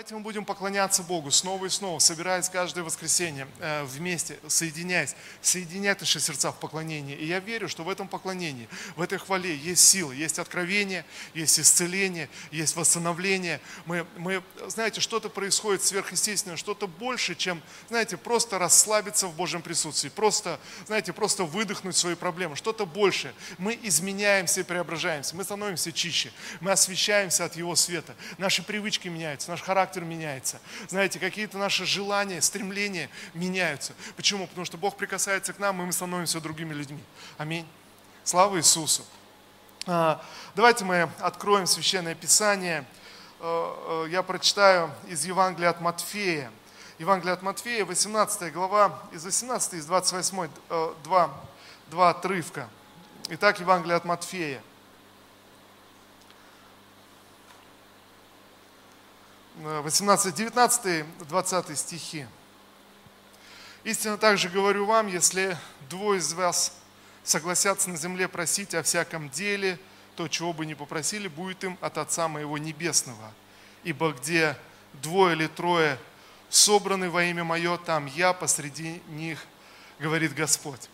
Давайте мы будем поклоняться Богу снова и снова, собираясь каждое воскресенье э, вместе, соединяясь, соединять наши сердца в поклонении. И я верю, что в этом поклонении, в этой хвале есть сила, есть откровение, есть исцеление, есть восстановление. Мы, мы знаете, что-то происходит сверхъестественное, что-то больше, чем, знаете, просто расслабиться в Божьем присутствии, просто, знаете, просто выдохнуть свои проблемы, что-то больше. Мы изменяемся и преображаемся, мы становимся чище, мы освещаемся от Его света, наши привычки меняются, наш характер характер меняется. Знаете, какие-то наши желания, стремления меняются. Почему? Потому что Бог прикасается к нам, и мы становимся другими людьми. Аминь. Слава Иисусу. А, давайте мы откроем Священное Писание. А, а, я прочитаю из Евангелия от Матфея. Евангелие от Матфея, 18 глава, из 18 из 28, два, два отрывка. Итак, Евангелие от Матфея. 18, 19, 20 стихи. Истинно также говорю вам, если двое из вас согласятся на земле просить о всяком деле, то, чего бы ни попросили, будет им от Отца Моего Небесного. Ибо где двое или трое собраны во имя Мое, там я посреди них, говорит Господь.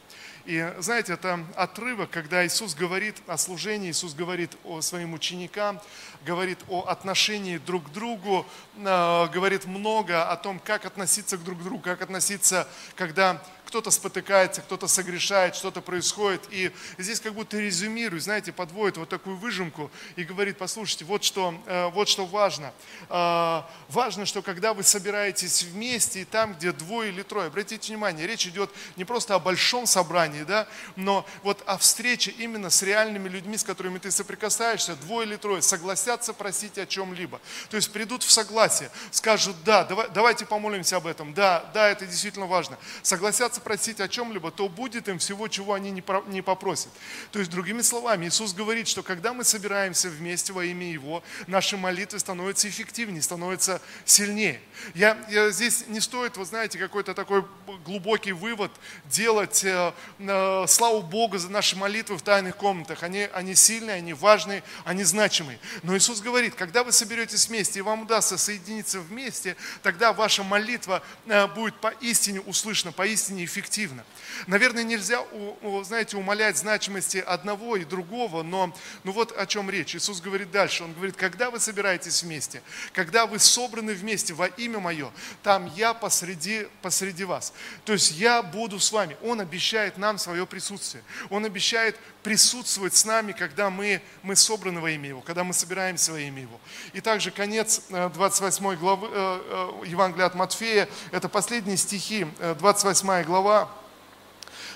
И знаете, это отрывок, когда Иисус говорит о служении, Иисус говорит о своим ученикам, говорит о отношении друг к другу, э, говорит много о том, как относиться к друг другу, как относиться, когда кто-то спотыкается, кто-то согрешает, что-то происходит. И здесь как будто резюмирует, знаете, подводит вот такую выжимку и говорит, послушайте, вот что, э, вот что важно. Э, важно, что когда вы собираетесь вместе, и там, где двое или трое, обратите внимание, речь идет не просто о большом собрании, да, но вот о встрече именно с реальными людьми, с которыми ты соприкасаешься, двое или трое, согласятся просить о чем-либо. То есть придут в согласие, скажут, да, давай, давайте помолимся об этом, да, да, это действительно важно. Согласятся просить о чем-либо, то будет им всего, чего они не попросят. То есть, другими словами, Иисус говорит, что когда мы собираемся вместе во имя Его, наши молитвы становятся эффективнее, становятся сильнее. Я, я здесь не стоит, вы знаете, какой-то такой глубокий вывод делать, э, э, слава Богу за наши молитвы в тайных комнатах. Они, они сильные, они важные, они значимые. Но Иисус говорит, когда вы соберетесь вместе и вам удастся соединиться вместе, тогда ваша молитва э, будет поистине услышана, поистине эффективно. Наверное, нельзя, знаете, умалять значимости одного и другого, но ну вот о чем речь. Иисус говорит дальше. Он говорит, когда вы собираетесь вместе, когда вы собраны вместе во имя Мое, там я посреди, посреди вас. То есть я буду с вами. Он обещает нам свое присутствие. Он обещает присутствовать с нами, когда мы, мы собраны во имя Его, когда мы собираемся во имя Его. И также конец 28 э, главы э, э, Евангелия от Матфея, это последние стихи, 28 глава,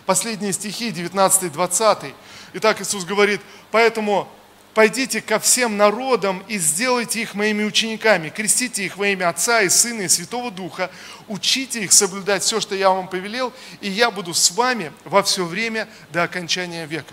последние стихи, 19-20. Итак, Иисус говорит, поэтому пойдите ко всем народам и сделайте их моими учениками, крестите их во имя Отца и Сына и Святого Духа, учите их соблюдать все, что я вам повелел, и я буду с вами во все время до окончания века.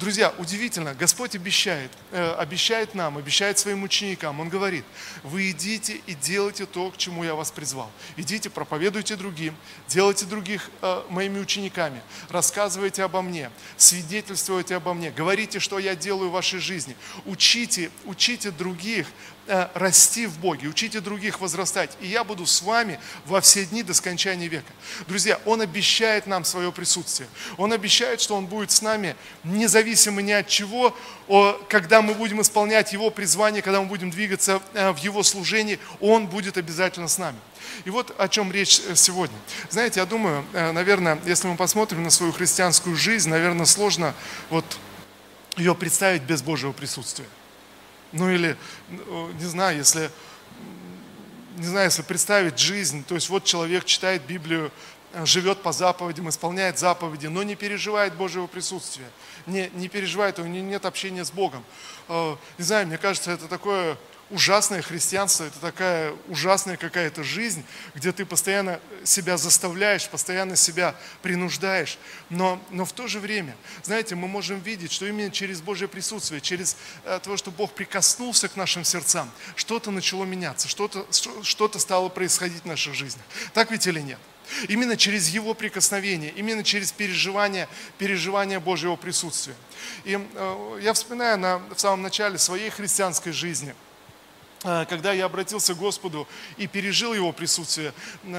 друзья, удивительно, Господь обещает, э, обещает нам, обещает своим ученикам. Он говорит, вы идите и делайте то, к чему я вас призвал. Идите, проповедуйте другим, делайте других э, моими учениками, рассказывайте обо мне, свидетельствуйте обо мне, говорите, что я делаю в вашей жизни. Учите, учите других Э, расти в Боге, учите других возрастать. И я буду с вами во все дни до скончания века. Друзья, Он обещает нам свое присутствие. Он обещает, что Он будет с нами независимо ни от чего, когда мы будем исполнять Его призвание, когда мы будем двигаться э, в Его служении, Он будет обязательно с нами. И вот о чем речь э, сегодня. Знаете, я думаю, наверное, если мы посмотрим на свою христианскую жизнь, наверное, сложно вот ее представить без Божьего присутствия. Ну или, не знаю, если, не знаю, если представить жизнь, то есть вот человек читает Библию, э, живет по заповедям, исполняет заповеди, но не переживает Божьего присутствия, не, не переживает, у него нет общения с Богом. Э, не знаю, мне кажется, это такое ужасное христианство, это такая ужасная какая-то жизнь, где ты постоянно себя заставляешь, постоянно себя принуждаешь. Но, но в то же время, знаете, мы можем видеть, что именно через Божье присутствие, через э, то, что Бог прикоснулся к нашим сердцам, что-то начало меняться, что-то что стало происходить в наших жизнях. Так ведь или нет? Именно через Его прикосновение, именно через переживание, переживание Божьего присутствия. И э, я вспоминаю на, в самом начале своей христианской жизни – когда я обратился к Господу и пережил Его присутствие,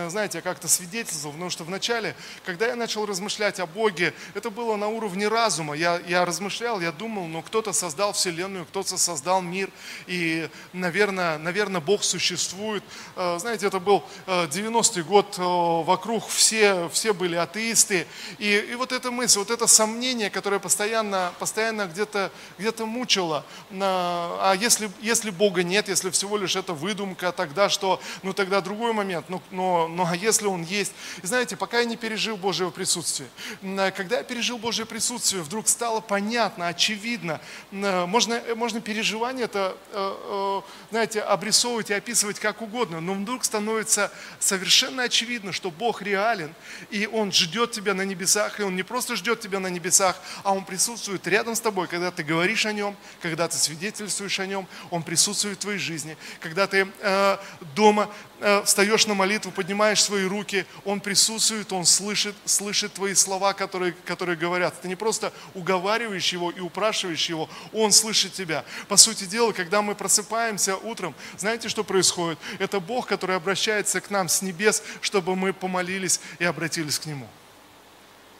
знаете, я как-то свидетельствовал, потому что вначале, когда я начал размышлять о Боге, это было на уровне разума. Я, я размышлял, я думал, ну кто-то создал Вселенную, кто-то создал мир, и, наверное, наверное, Бог существует. Э, знаете, это был 90-й год, вокруг все, все были атеисты, и, и вот эта мысль, вот это сомнение, которое постоянно, постоянно где-то где мучило, а если, если Бога нет, если всего лишь это выдумка, тогда что, ну тогда другой момент, но, но, но а если он есть? И знаете, пока я не пережил Божьего присутствия, когда я пережил Божье присутствие, вдруг стало понятно, очевидно, можно, можно переживание это, э, э, знаете, обрисовывать и описывать как угодно, но вдруг становится совершенно очевидно, что Бог реален, и Он ждет тебя на небесах, и Он не просто ждет тебя на небесах, а Он присутствует рядом с тобой, когда ты говоришь о Нем, когда ты свидетельствуешь о Нем, Он присутствует в твоей жизни жизни, когда ты э, дома э, встаешь на молитву, поднимаешь свои руки, Он присутствует, Он слышит, слышит твои слова, которые, которые говорят. Ты не просто уговариваешь Его и упрашиваешь Его, Он слышит тебя. По сути дела, когда мы просыпаемся утром, знаете, что происходит? Это Бог, который обращается к нам с небес, чтобы мы помолились и обратились к Нему.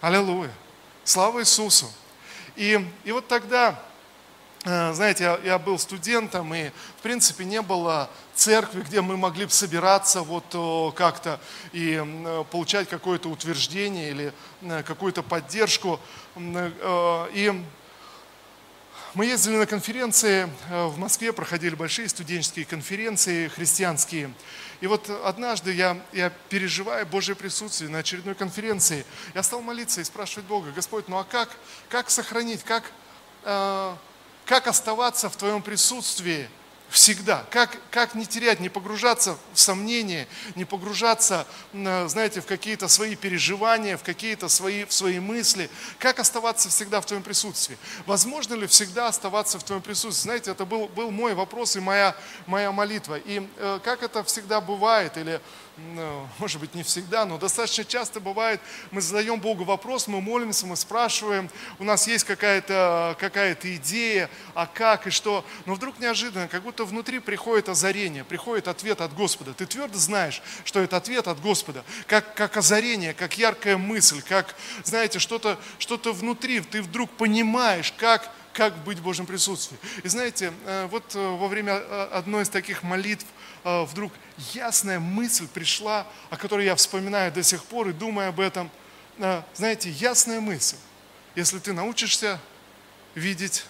Аллилуйя! Слава Иисусу! И, и вот тогда знаете, я, я был студентом, и в принципе не было церкви, где мы могли бы собираться вот как-то и получать какое-то утверждение или э, какую-то поддержку. Э, и мы ездили на конференции в Москве, проходили большие студенческие конференции христианские. И вот однажды я, я переживая Божье присутствие на очередной конференции, я стал молиться и спрашивать Бога, Господь, ну а как, как сохранить, как, как оставаться в Твоем присутствии всегда, как, как не терять, не погружаться в сомнения, не погружаться, знаете, в какие-то свои переживания, в какие-то свои, в свои мысли, как оставаться всегда в Твоем присутствии. Возможно ли всегда оставаться в Твоем присутствии? Знаете, это был, был мой вопрос и моя, моя молитва. И э, как это всегда бывает, или ну, может быть, не всегда, но достаточно часто бывает, мы задаем Богу вопрос, мы молимся, мы спрашиваем, у нас есть какая-то какая идея, а как и что, но вдруг неожиданно, как будто внутри приходит озарение, приходит ответ от Господа. Ты твердо знаешь, что это ответ от Господа, как, как озарение, как яркая мысль, как, знаете, что-то что внутри, ты вдруг понимаешь, как как быть в Божьем присутствии. И знаете, э, вот э, во время э, одной из таких молитв вдруг ясная мысль пришла, о которой я вспоминаю до сих пор и думаю об этом. Знаете, ясная мысль. Если ты научишься видеть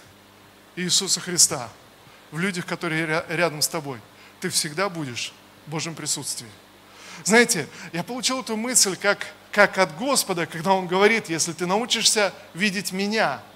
Иисуса Христа в людях, которые рядом с тобой, ты всегда будешь в Божьем присутствии. Знаете, я получил эту мысль как, как от Господа, когда Он говорит, если ты научишься видеть меня –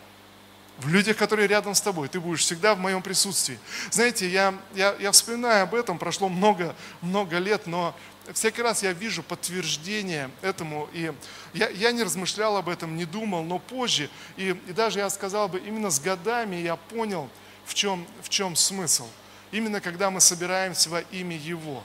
в людях, которые рядом с тобой. Ты будешь всегда в моем присутствии. Знаете, я, я, я вспоминаю об этом, прошло много, много лет, но всякий раз я вижу подтверждение этому. И я, я не размышлял об этом, не думал, но позже, и, и даже я сказал бы, именно с годами я понял, в чем, в чем смысл. Именно когда мы собираемся во имя Его.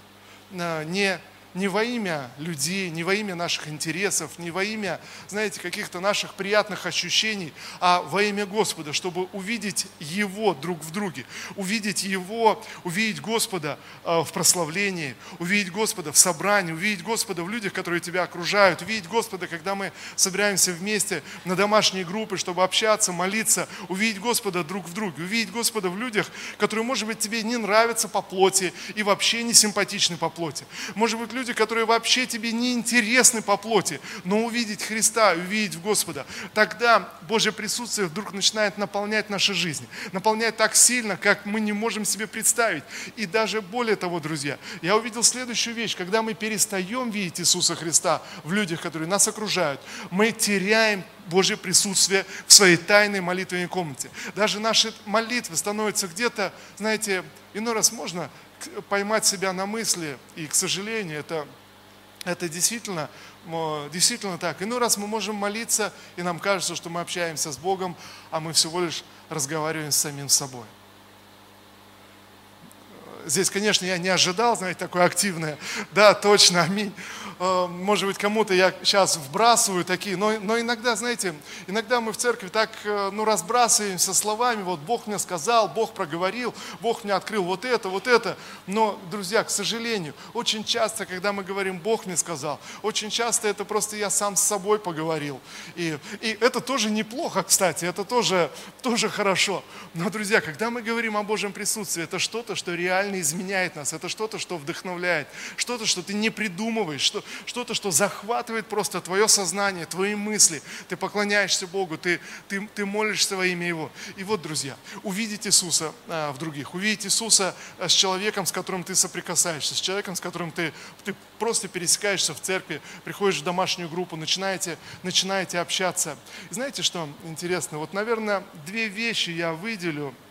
Не не во имя людей, не во имя наших интересов, не во имя, знаете, каких-то наших приятных ощущений, а во имя Господа, чтобы увидеть Его друг в друге, увидеть Его, увидеть Господа э, в прославлении, увидеть Господа в собрании, увидеть Господа в людях, которые тебя окружают, увидеть Господа, когда мы собираемся вместе на домашние группы, чтобы общаться, молиться, увидеть Господа друг в друге, увидеть Господа в людях, которые, может быть, тебе не нравятся по плоти и вообще не симпатичны по плоти. Может быть, люди, люди, которые вообще тебе не интересны по плоти, но увидеть Христа, увидеть Господа, тогда Божье присутствие вдруг начинает наполнять наши жизни, наполнять так сильно, как мы не можем себе представить. И даже более того, друзья, я увидел следующую вещь, когда мы перестаем видеть Иисуса Христа в людях, которые нас окружают, мы теряем Божье присутствие в своей тайной молитвенной комнате. Даже наши молитвы становятся где-то, знаете, иной раз можно поймать себя на мысли, и, к сожалению, это, это действительно, действительно так. Иной раз мы можем молиться, и нам кажется, что мы общаемся с Богом, а мы всего лишь разговариваем с самим собой. Здесь, конечно, я не ожидал, знаете, такое активное. Да, точно, аминь. Э, может быть, кому-то я сейчас вбрасываю такие, но, но иногда, знаете, иногда мы в церкви так, э, ну, разбрасываемся словами, вот Бог мне сказал, Бог проговорил, Бог мне открыл вот это, вот это. Но, друзья, к сожалению, очень часто, когда мы говорим, Бог мне сказал, очень часто это просто я сам с собой поговорил. И, и это тоже неплохо, кстати, это тоже, тоже хорошо. Но, друзья, когда мы говорим о Божьем присутствии, это что-то, что реально изменяет нас, это что-то, что вдохновляет, что-то, что ты не придумываешь, что, что-то, что захватывает просто твое сознание, твои мысли. Ты поклоняешься Богу, ты, ты, ты молишься во имя Его. И вот, друзья, увидеть Иисуса а, в других, увидеть Иисуса а, с человеком, с которым ты соприкасаешься, с человеком, с которым ты, ты просто пересекаешься в церкви, приходишь в домашнюю группу, начинаете, начинаете общаться. И знаете, что интересно? Вот, наверное, две вещи я выделю –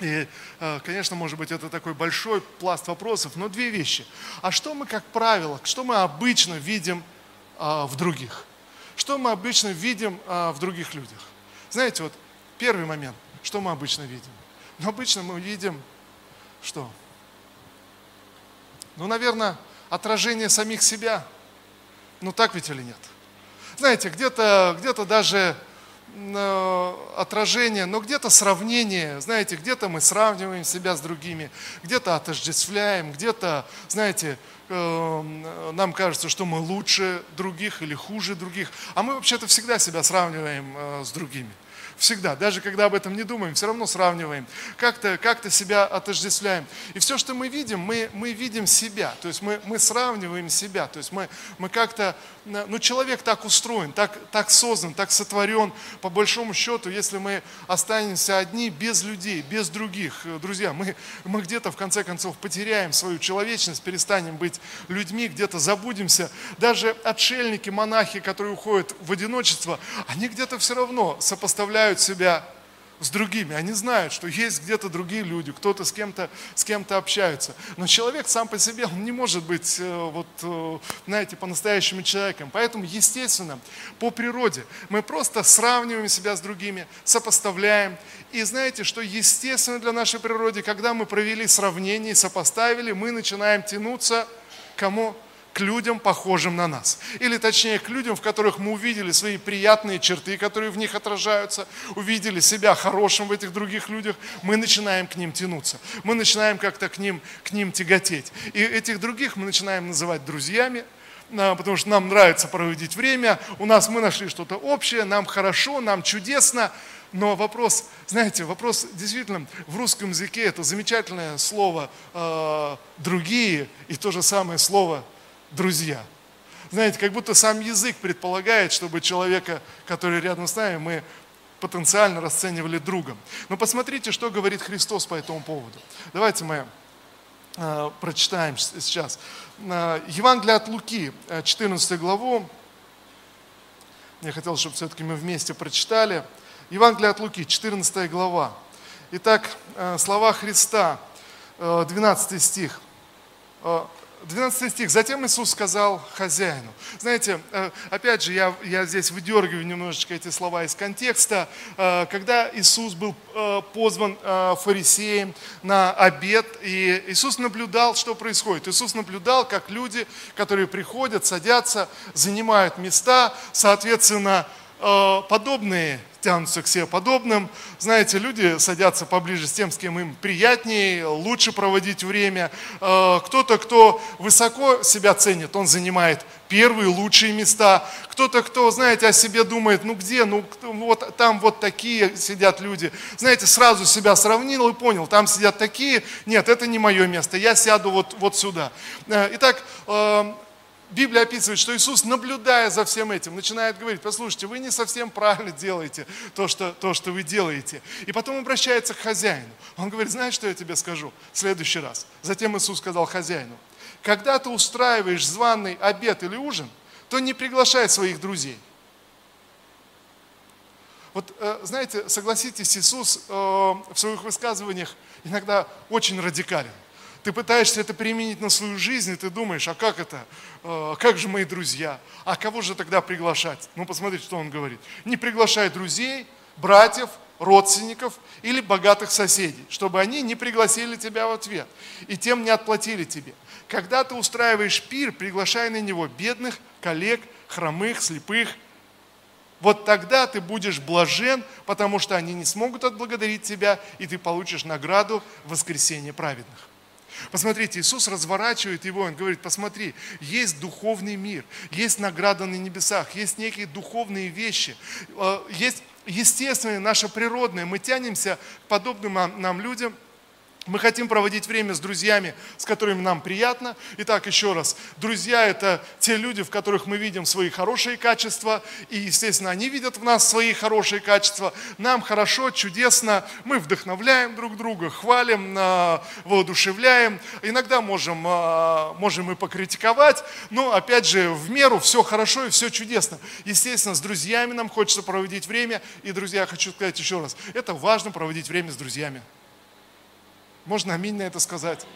и, э, конечно, может быть, это такой большой пласт вопросов, но две вещи. А что мы, как правило, что мы обычно видим а, в других? Что мы обычно видим а, в других людях? Знаете, вот первый момент, что мы обычно видим? Ну, обычно мы видим что? Ну, наверное, отражение самих себя. Ну, так ведь или нет? Знаете, где-то где даже отражение, но где-то сравнение, знаете, где-то мы сравниваем себя с другими, где-то отождествляем, где-то, знаете, э, нам кажется, что мы лучше других или хуже других, а мы вообще-то всегда себя сравниваем э, с другими. Всегда, даже когда об этом не думаем, все равно сравниваем, как-то как себя отождествляем. И все, что мы видим, мы, мы видим себя, то есть мы, мы сравниваем себя, то есть мы, мы как-то, ну человек так устроен, так, так создан, так сотворен, по большому счету, если мы останемся одни, без людей, без других, э, друзья, мы, мы где-то в конце концов потеряем свою человечность, перестанем быть людьми, где-то забудемся. Даже отшельники, монахи, которые уходят в одиночество, они где-то все равно сопоставляют сравняют себя с другими. Они знают, что есть где-то другие люди, кто-то с кем-то с кем-то общается. Но человек сам по себе, он не может быть, э, вот, э, знаете, по-настоящему человеком. Поэтому, естественно, по природе мы просто сравниваем себя с другими, сопоставляем. И знаете, что естественно для нашей природы, когда мы провели сравнение, сопоставили, мы начинаем тянуться к кому? К людям, похожим на нас. Или точнее, к людям, в которых мы увидели свои приятные черты, которые в них отражаются, увидели себя хорошим в этих других людях, мы начинаем к ним тянуться. Мы начинаем как-то к ним, к ним тяготеть. И этих других мы начинаем называть друзьями, а, потому что нам нравится проводить время, у нас мы нашли что-то общее, нам хорошо, нам чудесно, но вопрос, знаете, вопрос действительно в русском языке это замечательное слово э, «другие» и то же самое слово друзья. Знаете, как будто сам язык предполагает, чтобы человека, который рядом с нами, мы потенциально расценивали другом. Но посмотрите, что говорит Христос по этому поводу. Давайте мы э, прочитаем сейчас. Э, Евангелие от Луки, 14 э, главу. Я хотел, чтобы все-таки мы вместе прочитали. Евангелие от Луки, 14 глава. Итак, э, слова Христа, 12 э, стих. 12 стих. Затем Иисус сказал хозяину. Знаете, э, опять же, я, я здесь выдергиваю немножечко эти слова из контекста. Э, когда Иисус был э, позван фарисеем на обед, и Иисус наблюдал, что происходит. Иисус наблюдал, как люди, которые приходят, садятся, занимают места, соответственно, подобные тянутся к себе подобным. Знаете, люди садятся поближе с тем, с кем им приятнее, лучше проводить время. Э, кто-то, кто высоко себя ценит, он занимает первые лучшие места. Кто-то, кто, знаете, о себе думает, ну где, ну вот там вот такие сидят люди. Знаете, сразу себя сравнил и понял, там сидят такие, нет, это не мое место, я сяду вот, вот сюда. Э, итак, э, Библия описывает, что Иисус, наблюдая за всем этим, начинает говорить, послушайте, вы не совсем правильно делаете то что, то, что вы делаете. И потом обращается к хозяину. Он говорит, знаешь, что я тебе скажу в следующий раз? Затем Иисус сказал хозяину, когда ты устраиваешь званый обед или ужин, то не приглашай своих друзей. Вот, э, знаете, согласитесь, Иисус э, в своих высказываниях иногда очень радикален ты пытаешься это применить на свою жизнь, и ты думаешь, а как это? А как же мои друзья? А кого же тогда приглашать? Ну, посмотрите, что он говорит. Не приглашай друзей, братьев, родственников или богатых соседей, чтобы они не пригласили тебя в ответ и тем не отплатили тебе. когда ты устраиваешь пир, приглашай на него бедных, коллег, хромых, слепых. Вот тогда ты будешь блажен, потому что они не смогут отблагодарить тебя, и ты получишь награду воскресения праведных. Посмотрите, Иисус разворачивает его, Он говорит, посмотри, есть духовный мир, есть награда на небесах, есть некие духовные вещи, э, есть естественное, наше природное. Мы тянемся к подобным нам людям – мы хотим проводить время с друзьями, с которыми нам приятно. Итак, еще раз, друзья – это те люди, в которых мы видим свои хорошие качества, и, естественно, они видят в нас свои хорошие качества. Нам хорошо, чудесно, мы вдохновляем друг друга, хвалим, а, воодушевляем. Иногда можем, а, можем и покритиковать, но, опять же, в меру все хорошо и все чудесно. Естественно, с друзьями нам хочется проводить время, и, друзья, хочу сказать еще раз, это важно проводить время с друзьями. Можно аминь на это сказать.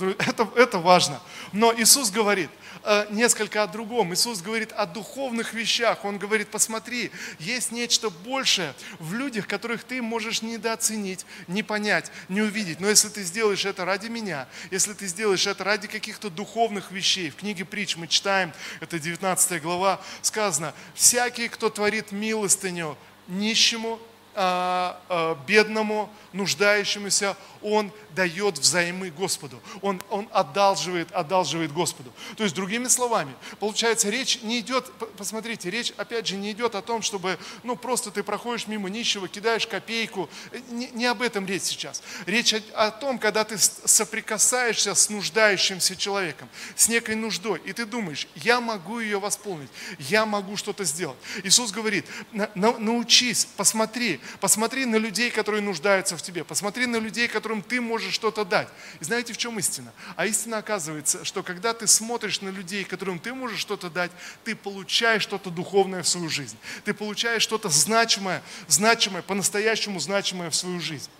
Это, это важно. Но Иисус говорит э, несколько о другом. Иисус говорит о духовных вещах. Он говорит, посмотри, есть нечто большее в людях, которых ты можешь недооценить, не понять, не увидеть. Но если ты сделаешь это ради меня, если ты сделаешь это ради каких-то духовных вещей, в книге притч мы читаем, это 19 глава, сказано, всякий, кто творит милостыню нищему, а, а, бедному, нуждающемуся, он дает взаймы Господу. Он, он одалживает, одалживает Господу. То есть, другими словами, получается, речь не идет, посмотрите, речь, опять же, не идет о том, чтобы, ну, просто ты проходишь мимо нищего, кидаешь копейку. Не, не об этом речь сейчас. Речь о, о том, когда ты соприкасаешься с нуждающимся человеком, с некой нуждой, и ты думаешь, я могу ее восполнить, я могу что-то сделать. Иисус говорит, на, на, научись, посмотри, посмотри на людей, которые нуждаются в тебе, посмотри на людей, которым ты можешь что-то дать. И знаете, в чем истина? А истина оказывается, что когда ты смотришь на людей, которым ты можешь что-то дать, ты получаешь что-то духовное в свою жизнь. Ты получаешь что-то значимое, значимое, по-настоящему значимое в свою жизнь.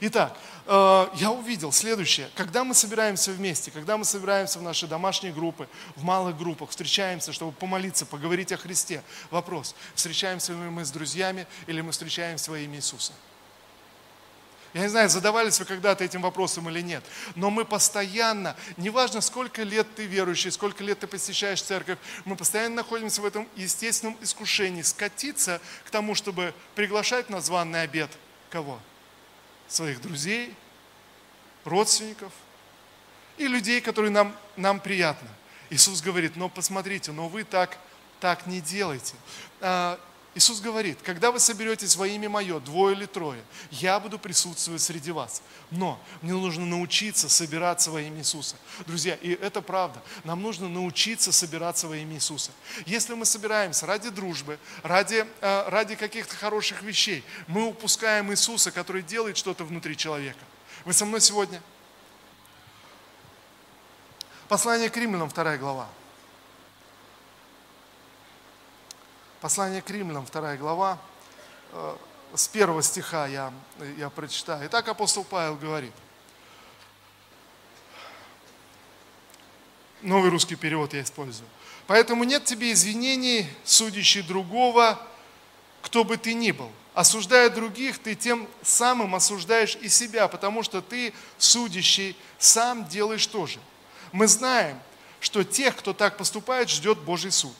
Итак, э, я увидел следующее. Когда мы собираемся вместе, когда мы собираемся в наши домашние группы, в малых группах, встречаемся, чтобы помолиться, поговорить о Христе, вопрос, встречаемся ли мы с друзьями или мы встречаемся во имя Иисуса? Я не знаю, задавались вы когда-то этим вопросом или нет, но мы постоянно, неважно сколько лет ты верующий, сколько лет ты посещаешь церковь, мы постоянно находимся в этом естественном искушении скатиться к тому, чтобы приглашать на званный обед кого? Своих друзей, родственников и людей, которые нам, нам приятны. Иисус говорит, но посмотрите, но вы так, так не делайте. Иисус говорит, когда вы соберетесь во имя Мое, двое или трое, я буду присутствовать среди вас. Но мне нужно научиться собираться во имя Иисуса. Друзья, и это правда. Нам нужно научиться собираться во имя Иисуса. Если мы собираемся ради дружбы, ради, э, ради каких-то хороших вещей, мы упускаем Иисуса, который делает что-то внутри человека. Вы со мной сегодня? Послание к римлянам, вторая глава. Послание к римлянам, вторая глава, э, с первого стиха я, я прочитаю. Итак, апостол Павел говорит. Новый русский перевод я использую. Поэтому нет тебе извинений, судящий другого, кто бы ты ни был. Осуждая других, ты тем самым осуждаешь и себя, потому что ты, судящий, сам делаешь то же. Мы знаем, что тех, кто так поступает, ждет Божий суд.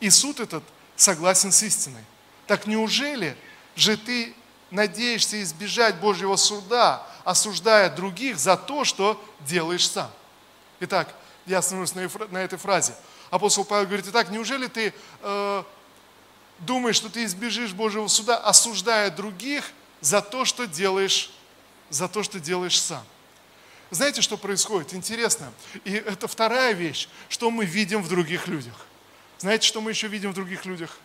И суд этот согласен с истиной. Так неужели же ты надеешься избежать Божьего суда, осуждая других за то, что делаешь сам? Итак, я остановлюсь на этой фразе. Апостол Павел говорит, итак, неужели ты э, думаешь, что ты избежишь Божьего суда, осуждая других за то, что делаешь, за то, что делаешь сам? Знаете, что происходит? Интересно. И это вторая вещь, что мы видим в других людях – знаете, что мы еще видим в других людях?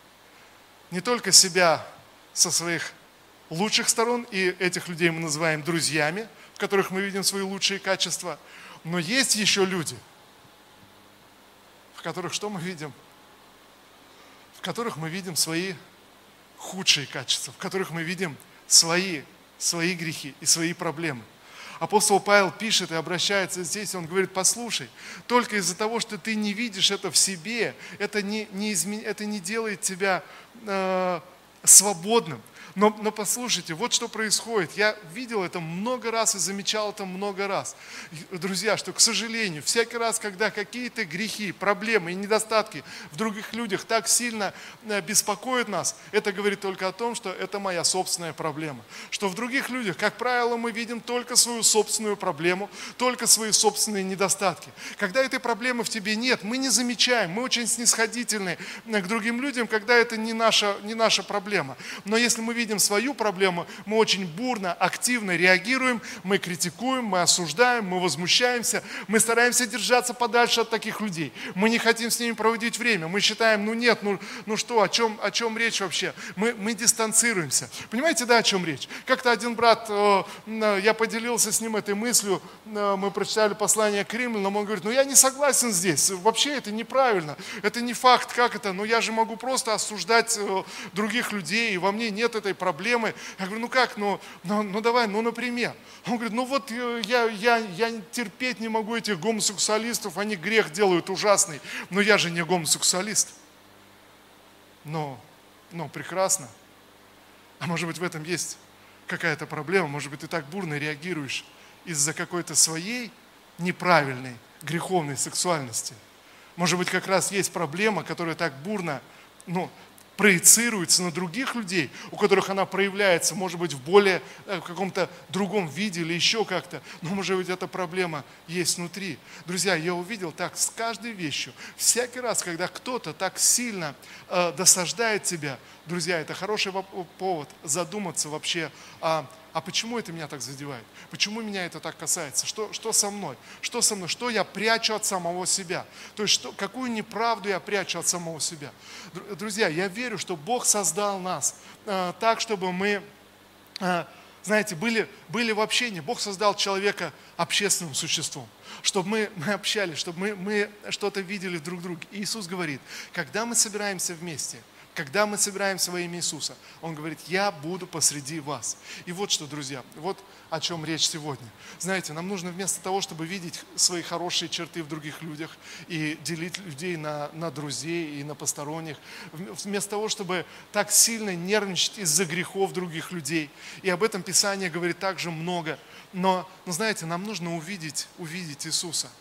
Не только себя со своих лучших сторон, и этих людей мы называем друзьями, в которых мы видим свои лучшие качества, но есть еще люди, в которых что мы видим? В которых мы видим свои худшие качества, в которых мы видим свои, свои грехи и свои проблемы апостол Павел пишет и обращается здесь, он говорит, послушай, только из-за того, что ты не видишь это в себе, это не, не, измен... это не делает тебя э, свободным. Но, но послушайте, вот что происходит. Я видел это много раз и замечал это много раз. Друзья, что, к сожалению, всякий раз, когда какие-то грехи, проблемы и недостатки в других людях так сильно э, беспокоят нас, это говорит только о том, что это моя собственная проблема. Что в других людях, как правило, мы видим только свою собственную проблему, только свои собственные недостатки. Когда этой проблемы в тебе нет, мы не замечаем, мы очень снисходительны к другим людям, когда это не наша, не наша проблема. Но если мы видим свою проблему, мы очень бурно, активно реагируем, мы критикуем, мы осуждаем, мы возмущаемся, мы стараемся держаться подальше от таких людей. Мы не хотим с ними проводить время. Мы считаем, ну нет, ну, ну что, о чем, о чем речь вообще? Мы, мы дистанцируемся. Понимаете, да, о чем речь? Как-то один брат, э, я поделился с ним этой мыслью, э, мы прочитали послание к римлянам, он говорит, ну я не согласен здесь, вообще это неправильно, это не факт, как это, но я же могу просто осуждать э, других людей, и во мне нет этой проблемы. Я говорю, ну как, ну, ну, ну давай, ну например. Он говорит, ну вот э, я, я, я терпеть не могу этих гомосексуалистов, они грех делают ужасный, но я же не гомосексуалист. Но, ну прекрасно. А может быть в этом есть какая-то проблема, может быть ты так бурно реагируешь из-за какой-то своей неправильной греховной сексуальности. Может быть, как раз есть проблема, которая так бурно ну, проецируется на других людей, у которых она проявляется, может быть, в более э, в каком-то другом виде или еще как-то, но, может быть, эта проблема есть внутри. Друзья, я увидел так с каждой вещью. Всякий раз, когда кто-то так сильно э, досаждает тебя, друзья, это хороший повод задуматься вообще о а почему это меня так задевает? Почему меня это так касается? Что, что со мной? Что со мной? Что я прячу от самого себя? То есть, что, какую неправду я прячу от самого себя? Друзья, я верю, что Бог создал нас э, так, чтобы мы, э, знаете, были, были в общении. Бог создал человека общественным существом чтобы мы, мы общались, чтобы мы, мы что-то видели друг в. И Иисус говорит, когда мы собираемся вместе – когда мы собираемся во имя Иисуса, Он говорит, я буду посреди вас. И вот что, друзья, вот о чем речь сегодня. Знаете, нам нужно вместо того, чтобы видеть свои хорошие черты в других людях и делить людей на, на друзей и на посторонних, вместо того, чтобы так сильно нервничать из-за грехов других людей. И об этом Писание говорит также много. Но, но знаете, нам нужно увидеть, увидеть Иисуса –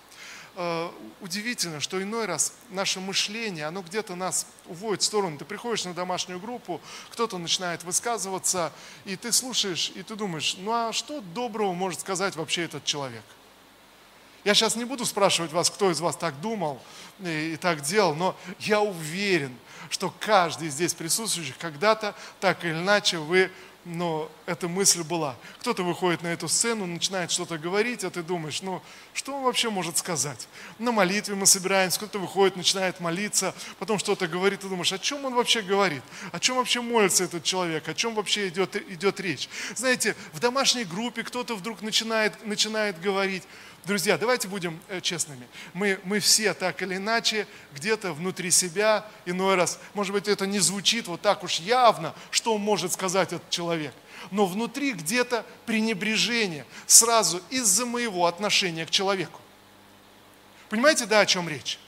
удивительно, что иной раз наше мышление, оно где-то нас уводит в сторону. Ты приходишь на домашнюю группу, кто-то начинает высказываться, и ты слушаешь, и ты думаешь, ну а что доброго может сказать вообще этот человек? Я сейчас не буду спрашивать вас, кто из вас так думал и, и так делал, но я уверен, что каждый здесь присутствующих когда-то так или иначе вы но эта мысль была. Кто-то выходит на эту сцену, начинает что-то говорить, а ты думаешь, ну, что он вообще может сказать? На молитве мы собираемся, кто-то выходит, начинает молиться, потом что-то говорит, ты думаешь, о чем он вообще говорит? О чем вообще молится этот человек? О чем вообще идет, идет речь? Знаете, в домашней группе кто-то вдруг начинает, начинает говорить, Друзья, давайте будем э, честными. Мы, мы все так или иначе где-то внутри себя иной раз, может быть, это не звучит вот так уж явно, что может сказать этот человек. Но внутри где-то пренебрежение сразу из-за моего отношения к человеку. Понимаете, да, о чем речь?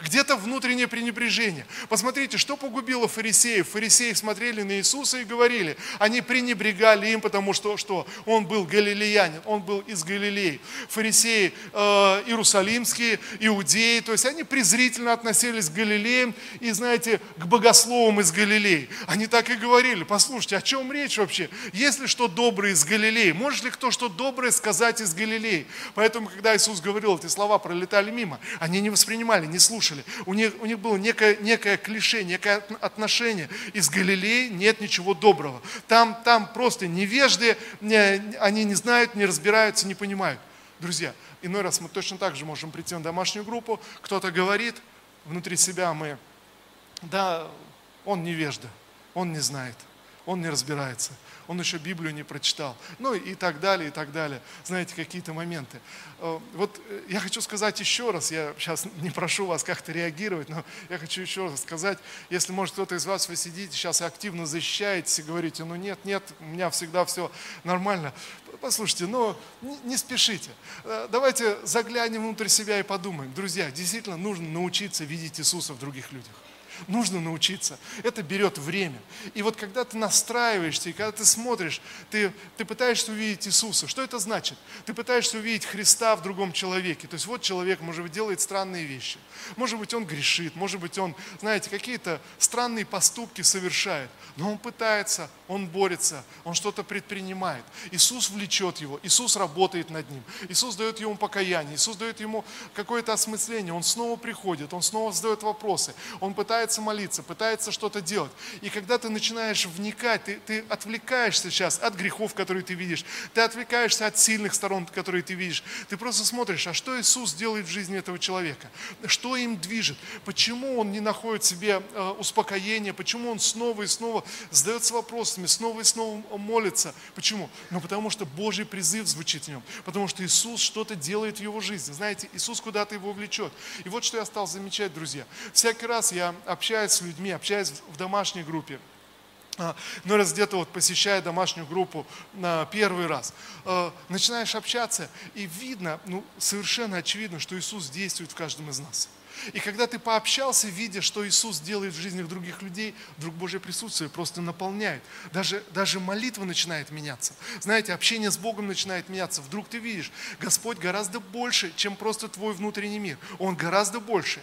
Где-то внутреннее пренебрежение. Посмотрите, что погубило фарисеев. Фарисеи смотрели на Иисуса и говорили, они пренебрегали им, потому что, что он был галилеянин, он был из Галилеи. Фарисеи э, иерусалимские, иудеи, то есть они презрительно относились к Галилеям и, знаете, к богословам из Галилеи. Они так и говорили, послушайте, о чем речь вообще? Есть ли что доброе из Галилеи? Может ли кто что доброе сказать из Галилеи? Поэтому, когда Иисус говорил, эти слова пролетали мимо, они не воспринимали, не слушали слушали. У них, у них было некое, некое клише, некое отношение. Из Галилеи нет ничего доброго. Там, там просто невежды, они не знают, не разбираются, не понимают. Друзья, иной раз мы точно так же можем прийти на домашнюю группу, кто-то говорит, внутри себя мы, да, он невежда, он не знает, он не разбирается он еще Библию не прочитал, ну и так далее, и так далее. Знаете, какие-то моменты. Э, вот э, я хочу сказать еще раз, я сейчас не прошу вас как-то реагировать, но я хочу еще раз сказать, если, может, кто-то из вас, вы сидите сейчас и активно защищаетесь и говорите, ну нет, нет, у меня всегда все нормально. Послушайте, ну не спешите. Э, давайте заглянем внутрь себя и подумаем. Друзья, действительно нужно научиться видеть Иисуса в других людях. Нужно научиться. Это берет время. И вот когда ты настраиваешься, и когда ты смотришь, ты, ты пытаешься увидеть Иисуса. Что это значит? Ты пытаешься увидеть Христа в другом человеке. То есть вот человек, может быть, делает странные вещи. Может быть, он грешит, может быть, он, знаете, какие-то странные поступки совершает. Но он пытается, он борется, он что-то предпринимает. Иисус влечет его, Иисус работает над ним. Иисус дает ему покаяние, Иисус дает ему какое-то осмысление. Он снова приходит, он снова задает вопросы, он пытается молиться, пытается что-то делать. И когда ты начинаешь вникать, ты, ты отвлекаешься сейчас от грехов, которые ты видишь, ты отвлекаешься от сильных сторон, которые ты видишь. Ты просто смотришь, а что Иисус делает в жизни этого человека? Что им движет? Почему он не находит в себе э, успокоения? Почему он снова и снова задается вопросами, снова и снова молится? Почему? Ну потому что Божий призыв звучит в нем, потому что Иисус что-то делает в его жизни. Знаете, Иисус куда-то его влечет. И вот что я стал замечать, друзья. Всякий раз я общаюсь с людьми, общаюсь в домашней группе, а, ну, раз где-то вот посещая домашнюю группу на первый раз, а, начинаешь общаться, и видно, ну, совершенно очевидно, что Иисус действует в каждом из нас. И когда ты пообщался, видя, что Иисус делает в жизнях других людей, вдруг Божье присутствие просто наполняет. Даже, даже молитва начинает меняться. Знаете, общение с Богом начинает меняться. Вдруг ты видишь, Господь гораздо больше, чем просто твой внутренний мир. Он гораздо больше.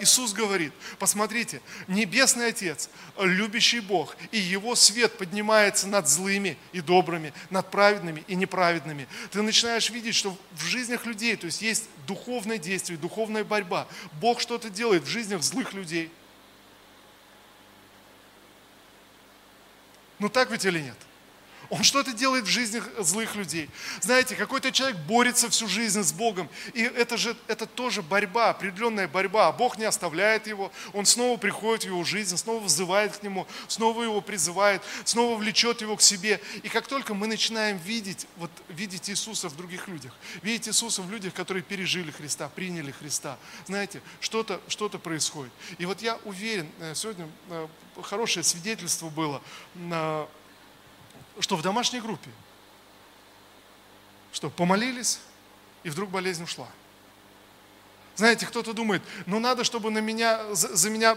Иисус говорит, посмотрите, Небесный Отец, любящий Бог, и Его свет поднимается над злыми и добрыми, над праведными и неправедными. Ты начинаешь видеть, что в жизнях людей, то есть есть духовное действие, духовная борьба. Бог что-то делает в жизнях злых людей. Ну так ведь или нет? Он что-то делает в жизнях злых людей. Знаете, какой-то человек борется всю жизнь с Богом. И это же это тоже борьба, определенная борьба. А Бог не оставляет его. Он снова приходит в его жизнь, снова вызывает к нему, снова его призывает, снова влечет его к себе. И как только мы начинаем видеть, вот видеть Иисуса в других людях, видеть Иисуса в людях, которые пережили Христа, приняли Христа, знаете, что-то что происходит. И вот я уверен, э, сегодня э, хорошее свидетельство было на что в домашней группе, что помолились, и вдруг болезнь ушла. Знаете, кто-то думает, ну надо, чтобы на меня, за, за меня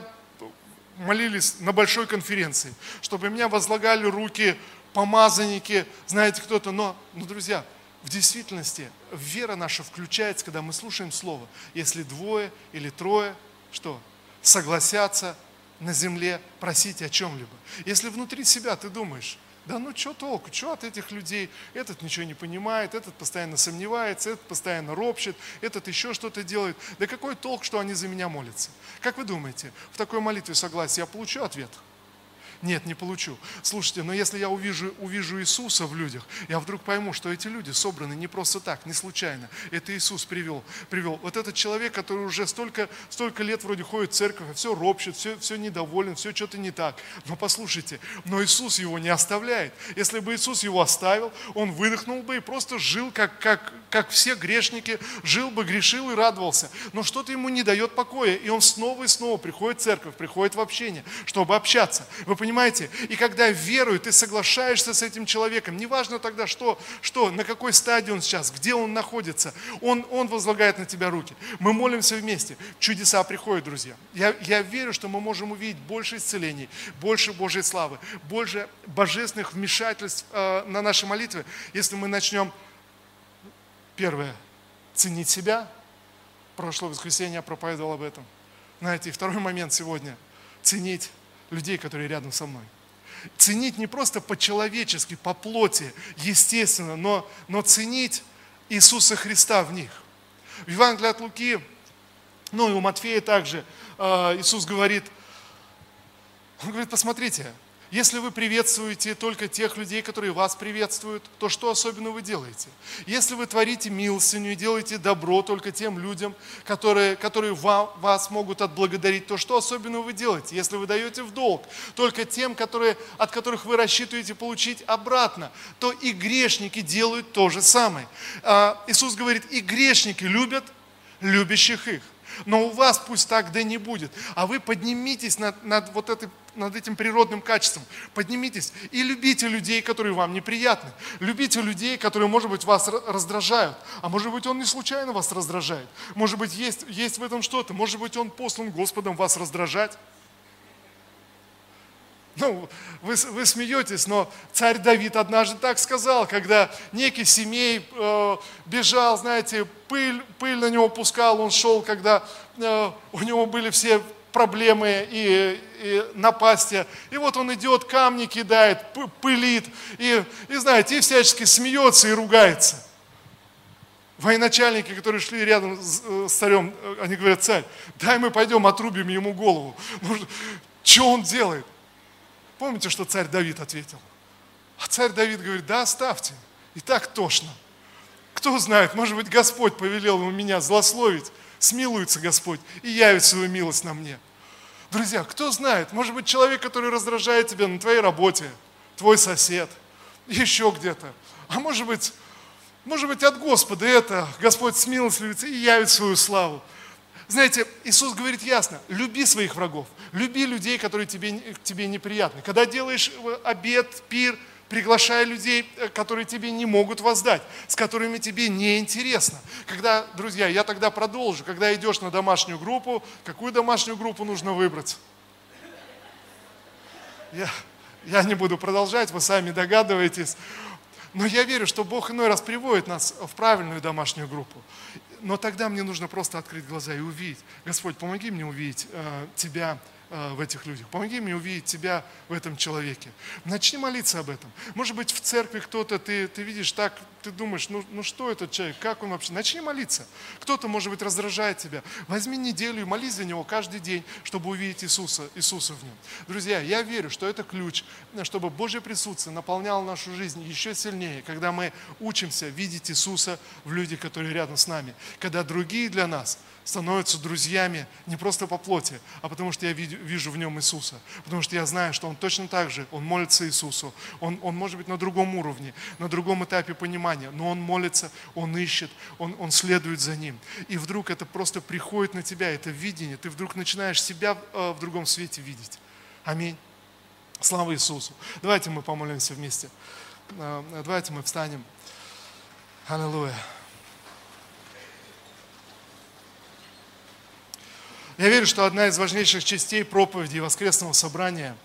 молились на большой конференции, чтобы меня возлагали руки помазанники, знаете, кто-то, но, но, друзья, в действительности вера наша включается, когда мы слушаем Слово. Если двое или трое, что, согласятся на земле просить о чем-либо. Если внутри себя ты думаешь, да ну что толку, что от этих людей? Этот ничего не понимает, этот постоянно сомневается, этот постоянно ропщет, этот еще что-то делает. Да какой толк, что они за меня молятся? Как вы думаете, в такой молитве согласия я получу ответ? Нет, не получу. Слушайте, но если я увижу, увижу Иисуса в людях, я вдруг пойму, что эти люди собраны не просто так, не случайно. Это Иисус привел. привел. Вот этот человек, который уже столько, столько лет вроде ходит в церковь, все ропщет, все, все недоволен, все что-то не так. Но послушайте, но Иисус его не оставляет. Если бы Иисус его оставил, он выдохнул бы и просто жил, как, как, как все грешники, жил бы, грешил и радовался. Но что-то ему не дает покоя, и он снова и снова приходит в церковь, приходит в общение, чтобы общаться. Вы понимаете? И когда верую, ты соглашаешься с этим человеком, неважно тогда, что, что, на какой стадии он сейчас, где он находится, он, он возлагает на тебя руки. Мы молимся вместе, чудеса приходят, друзья. Я, я верю, что мы можем увидеть больше исцелений, больше Божьей славы, больше божественных вмешательств э, на наши молитвы, если мы начнем, первое, ценить себя. Прошлое воскресенье я проповедовал об этом. Знаете, и второй момент сегодня – ценить людей, которые рядом со мной. Ценить не просто по-человечески, по плоти, естественно, но, но ценить Иисуса Христа в них. В Евангелии от Луки, ну и у Матфея также, э, Иисус говорит, он говорит, посмотрите, если вы приветствуете только тех людей, которые вас приветствуют, то что особенно вы делаете? Если вы творите милостыню и делаете добро только тем людям, которые, которые вам, вас могут отблагодарить, то что особенно вы делаете? Если вы даете в долг только тем, которые, от которых вы рассчитываете получить обратно, то и грешники делают то же самое. А, Иисус говорит, и грешники любят любящих их. Но у вас пусть так да не будет. А вы поднимитесь над, над вот этой над этим природным качеством. Поднимитесь и любите людей, которые вам неприятны. Любите людей, которые, может быть, вас раздражают. А может быть, он не случайно вас раздражает. Может быть, есть, есть в этом что-то. Может быть, он послан Господом вас раздражать. Ну, вы, вы смеетесь, но царь Давид однажды так сказал, когда некий семей э, бежал, знаете, пыль, пыль на него пускал, он шел, когда э, у него были все проблемы и, и напасти. И вот он идет, камни кидает, пылит, и, и знаете, и всячески смеется и ругается. Военачальники, которые шли рядом с, э, царем, э, они говорят, царь, дай мы пойдем отрубим ему голову. Что он делает? Помните, что царь Давид ответил? А царь Давид говорит, да оставьте, и так тошно. Кто знает, может быть, Господь повелел ему меня злословить, смилуется Господь и явит свою милость на мне. Друзья, кто знает, может быть, человек, который раздражает тебя на твоей работе, твой сосед, еще где-то. А может быть, может быть, от Господа это Господь смилостливится и явит свою славу. Знаете, Иисус говорит ясно, люби своих врагов, люби людей, которые тебе, тебе неприятны. Когда делаешь обед, пир, приглашай людей, э, которые тебе не могут воздать, с которыми тебе не интересно. Когда, друзья, я тогда продолжу, когда идешь на домашнюю группу, какую домашнюю группу нужно выбрать? Я, я не буду продолжать, вы сами догадываетесь. Но я верю, что Бог иной раз приводит нас в правильную домашнюю группу. Но тогда мне нужно просто открыть глаза и увидеть. Господь, помоги мне увидеть э, Тебя в этих людях. Помоги мне увидеть Тебя в этом человеке. Начни молиться об этом. Может быть, в церкви кто-то, ты, ты видишь так, ты думаешь, ну, ну что этот человек, как он вообще? Начни молиться. Кто-то, может быть, раздражает тебя. Возьми неделю и молись за него каждый день, чтобы увидеть Иисуса, Иисуса в нем. Друзья, я верю, что это ключ, чтобы Божье присутствие наполняло нашу жизнь еще сильнее, когда мы учимся видеть Иисуса в людях, которые рядом с нами. Когда другие для нас – становятся друзьями не просто по плоти, а потому что я вижу в нем Иисуса. Потому что я знаю, что он точно так же, он молится Иисусу. Он, он может быть на другом уровне, на другом этапе понимания, но он молится, он ищет, он, он следует за ним. И вдруг это просто приходит на тебя, это видение, ты вдруг начинаешь себя э, в другом свете видеть. Аминь. Слава Иисусу. Давайте мы помолимся вместе. Э, давайте мы встанем. Аллилуйя. Я верю, что одна из важнейших частей проповеди воскресного собрания,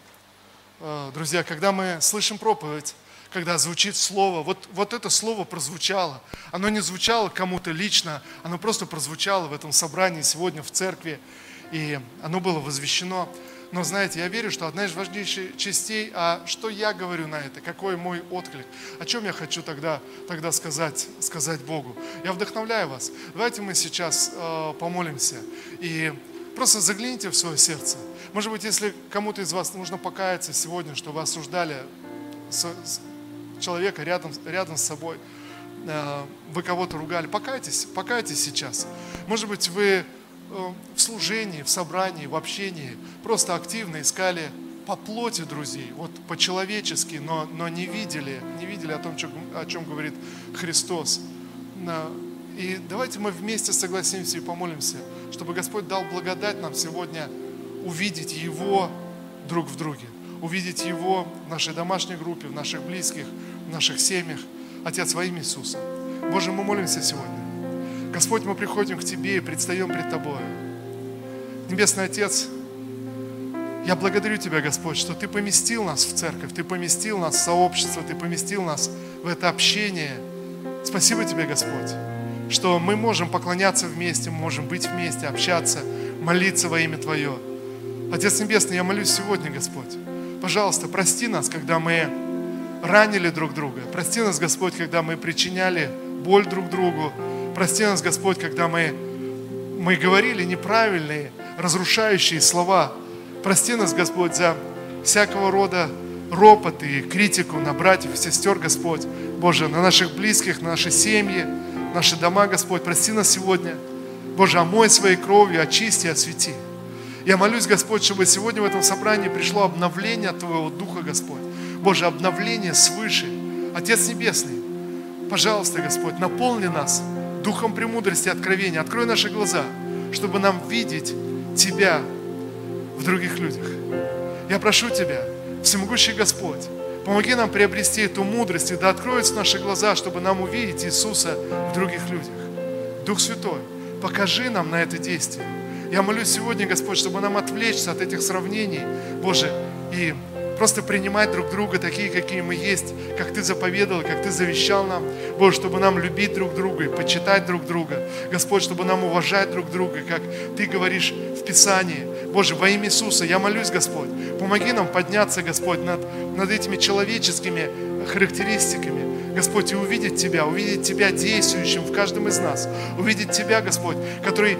э, друзья, когда мы слышим проповедь, когда звучит слово, вот, вот это слово прозвучало. Оно не звучало кому-то лично, оно просто прозвучало в этом собрании сегодня в церкви, и оно было возвещено. Но знаете, я верю, что одна из важнейших частей, а что я говорю на это, какой мой отклик, о чем я хочу тогда, тогда сказать, сказать Богу. Я вдохновляю вас. Давайте мы сейчас э, помолимся. И Просто загляните в свое сердце. Может быть, если кому-то из вас нужно покаяться сегодня, что вы осуждали человека рядом, рядом с собой, э, вы кого-то ругали, покайтесь, покайтесь сейчас. Может быть, вы э, в служении, в собрании, в общении просто активно искали по плоти друзей, вот по-человечески, но, но не видели, не видели о том, о чем говорит Христос. И давайте мы вместе согласимся и помолимся – чтобы Господь дал благодать нам сегодня увидеть Его друг в друге, увидеть Его в нашей домашней группе, в наших близких, в наших семьях. Отец, во имя Иисуса. Боже, мы молимся сегодня. Господь, мы приходим к Тебе и предстаем пред Тобой. Небесный Отец, я благодарю Тебя, Господь, что Ты поместил нас в церковь, Ты поместил нас в сообщество, Ты поместил нас в это общение. Спасибо Тебе, Господь что мы можем поклоняться вместе, можем быть вместе, общаться, молиться во имя Твое. Отец Небесный, я молюсь сегодня, Господь. Пожалуйста, прости нас, когда мы ранили друг друга. Прости нас, Господь, когда мы причиняли боль друг другу. Прости нас, Господь, когда мы, мы говорили неправильные, разрушающие слова. Прости нас, Господь, за всякого рода ропот и критику на братьев и сестер, Господь. Боже, на наших близких, на наши семьи, наши дома, Господь. Прости нас сегодня. Боже, омой своей кровью, очисти, освети. Я молюсь, Господь, чтобы сегодня в этом собрании пришло обновление от Твоего Духа, Господь. Боже, обновление свыше. Отец Небесный, пожалуйста, Господь, наполни нас Духом премудрости и откровения. Открой наши глаза, чтобы нам видеть Тебя в других людях. Я прошу Тебя, Всемогущий Господь, Помоги нам приобрести эту мудрость, и да откроются наши глаза, чтобы нам увидеть Иисуса в других людях. Дух Святой, покажи нам на это действие. Я молюсь сегодня, Господь, чтобы нам отвлечься от этих сравнений, Боже, и просто принимать друг друга такие, какие мы есть, как Ты заповедал, как Ты завещал нам, Боже, чтобы нам любить друг друга и почитать друг друга, Господь, чтобы нам уважать друг друга, как Ты говоришь в Писании. Боже, во имя Иисуса я молюсь, Господь, помоги нам подняться, Господь, над, над этими человеческими характеристиками, Господь, и увидеть Тебя, увидеть Тебя действующим в каждом из нас, увидеть Тебя, Господь, который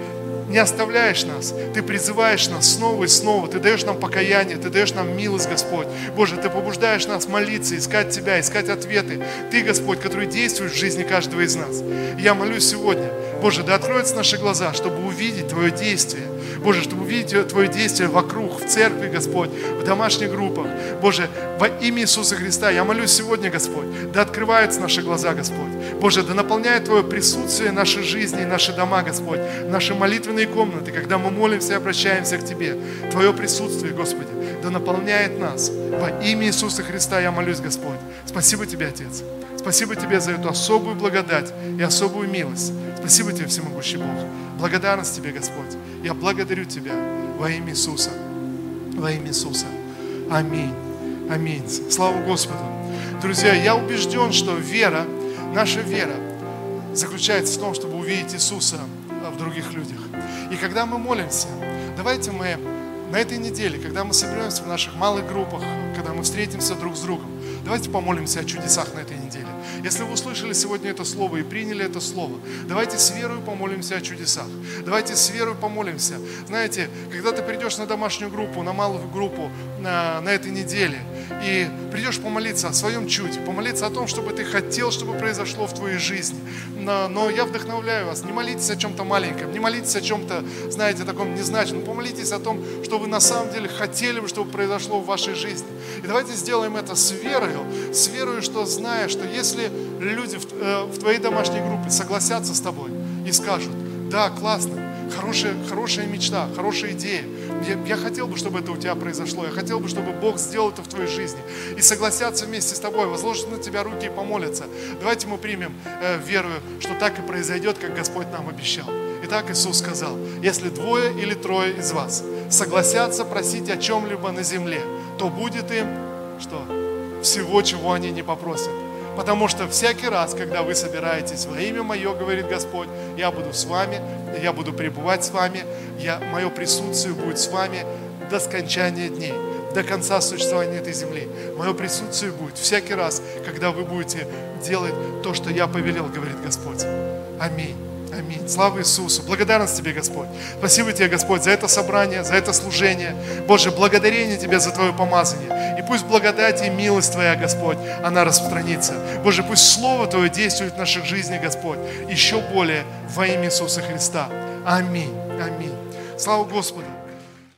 не оставляешь нас. Ты призываешь нас снова и снова. Ты даешь нам покаяние, Ты даешь нам милость, Господь. Боже, Ты побуждаешь нас молиться, искать Тебя, искать ответы. Ты, Господь, который действуешь в жизни каждого из нас. я молюсь сегодня, Боже, да откроются наши глаза, чтобы увидеть Твое действие. Боже, чтобы увидеть Твое действие вокруг, в церкви, Господь, в домашних группах. Боже, во имя Иисуса Христа я молюсь сегодня, Господь, да открываются наши глаза, Господь. Боже, да наполняет Твое присутствие нашей жизни и наши дома, Господь, наши молитвенные комнаты, когда мы молимся и обращаемся к Тебе. Твое присутствие, Господи, да наполняет нас. Во имя Иисуса Христа я молюсь, Господь. Спасибо Тебе, Отец. Спасибо Тебе за эту особую благодать и особую милость. Спасибо Тебе, всемогущий Бог. Благодарность Тебе, Господь. Я благодарю Тебя во имя Иисуса. Во имя Иисуса. Аминь. Аминь. Слава Господу. Друзья, я убежден, что вера, наша вера заключается в том, чтобы увидеть Иисуса в других людях. И когда мы молимся, давайте мы на этой неделе, когда мы соберемся в наших малых группах, когда мы встретимся друг с другом, давайте помолимся о чудесах на этой неделе. Если вы услышали сегодня это слово и приняли это слово, давайте с верой помолимся о чудесах. Давайте с верой помолимся. Знаете, когда ты придешь на домашнюю группу, на малую группу на, на этой неделе, и придешь помолиться о своем чуде, помолиться о том, чтобы ты хотел, чтобы произошло в твоей жизни. Но, но я вдохновляю вас, не молитесь о чем-то маленьком, не молитесь о чем-то, знаете, таком незначительном, помолитесь о том, что вы на самом деле хотели бы, чтобы произошло в вашей жизни. И давайте сделаем это с верою, с верою, что зная, что если люди в, э, в твоей домашней группе согласятся с тобой и скажут, да, классно, хорошая, хорошая мечта, хорошая идея. Я, я хотел бы, чтобы это у тебя произошло. Я хотел бы, чтобы Бог сделал это в твоей жизни. И согласятся вместе с тобой, возложат на тебя руки и помолятся. Давайте мы примем э, верую, что так и произойдет, как Господь нам обещал. И так Иисус сказал, если двое или трое из вас согласятся просить о чем-либо на земле, то будет им что? Всего, чего они не попросят. Потому что всякий раз, когда вы собираетесь во имя Мое, говорит Господь, я буду с вами, я буду пребывать с вами, я, мое присутствие будет с вами до скончания дней, до конца существования этой земли. Мое присутствие будет всякий раз, когда вы будете делать то, что я повелел, говорит Господь. Аминь. Аминь. Слава Иисусу. Благодарность Тебе, Господь. Спасибо Тебе, Господь, за это собрание, за это служение. Боже, благодарение Тебе за Твое помазание. И пусть благодать и милость Твоя, Господь, она распространится. Боже, пусть Слово Твое действует в наших жизнях, Господь, еще более во имя Иисуса Христа. Аминь. Аминь. Слава Господу.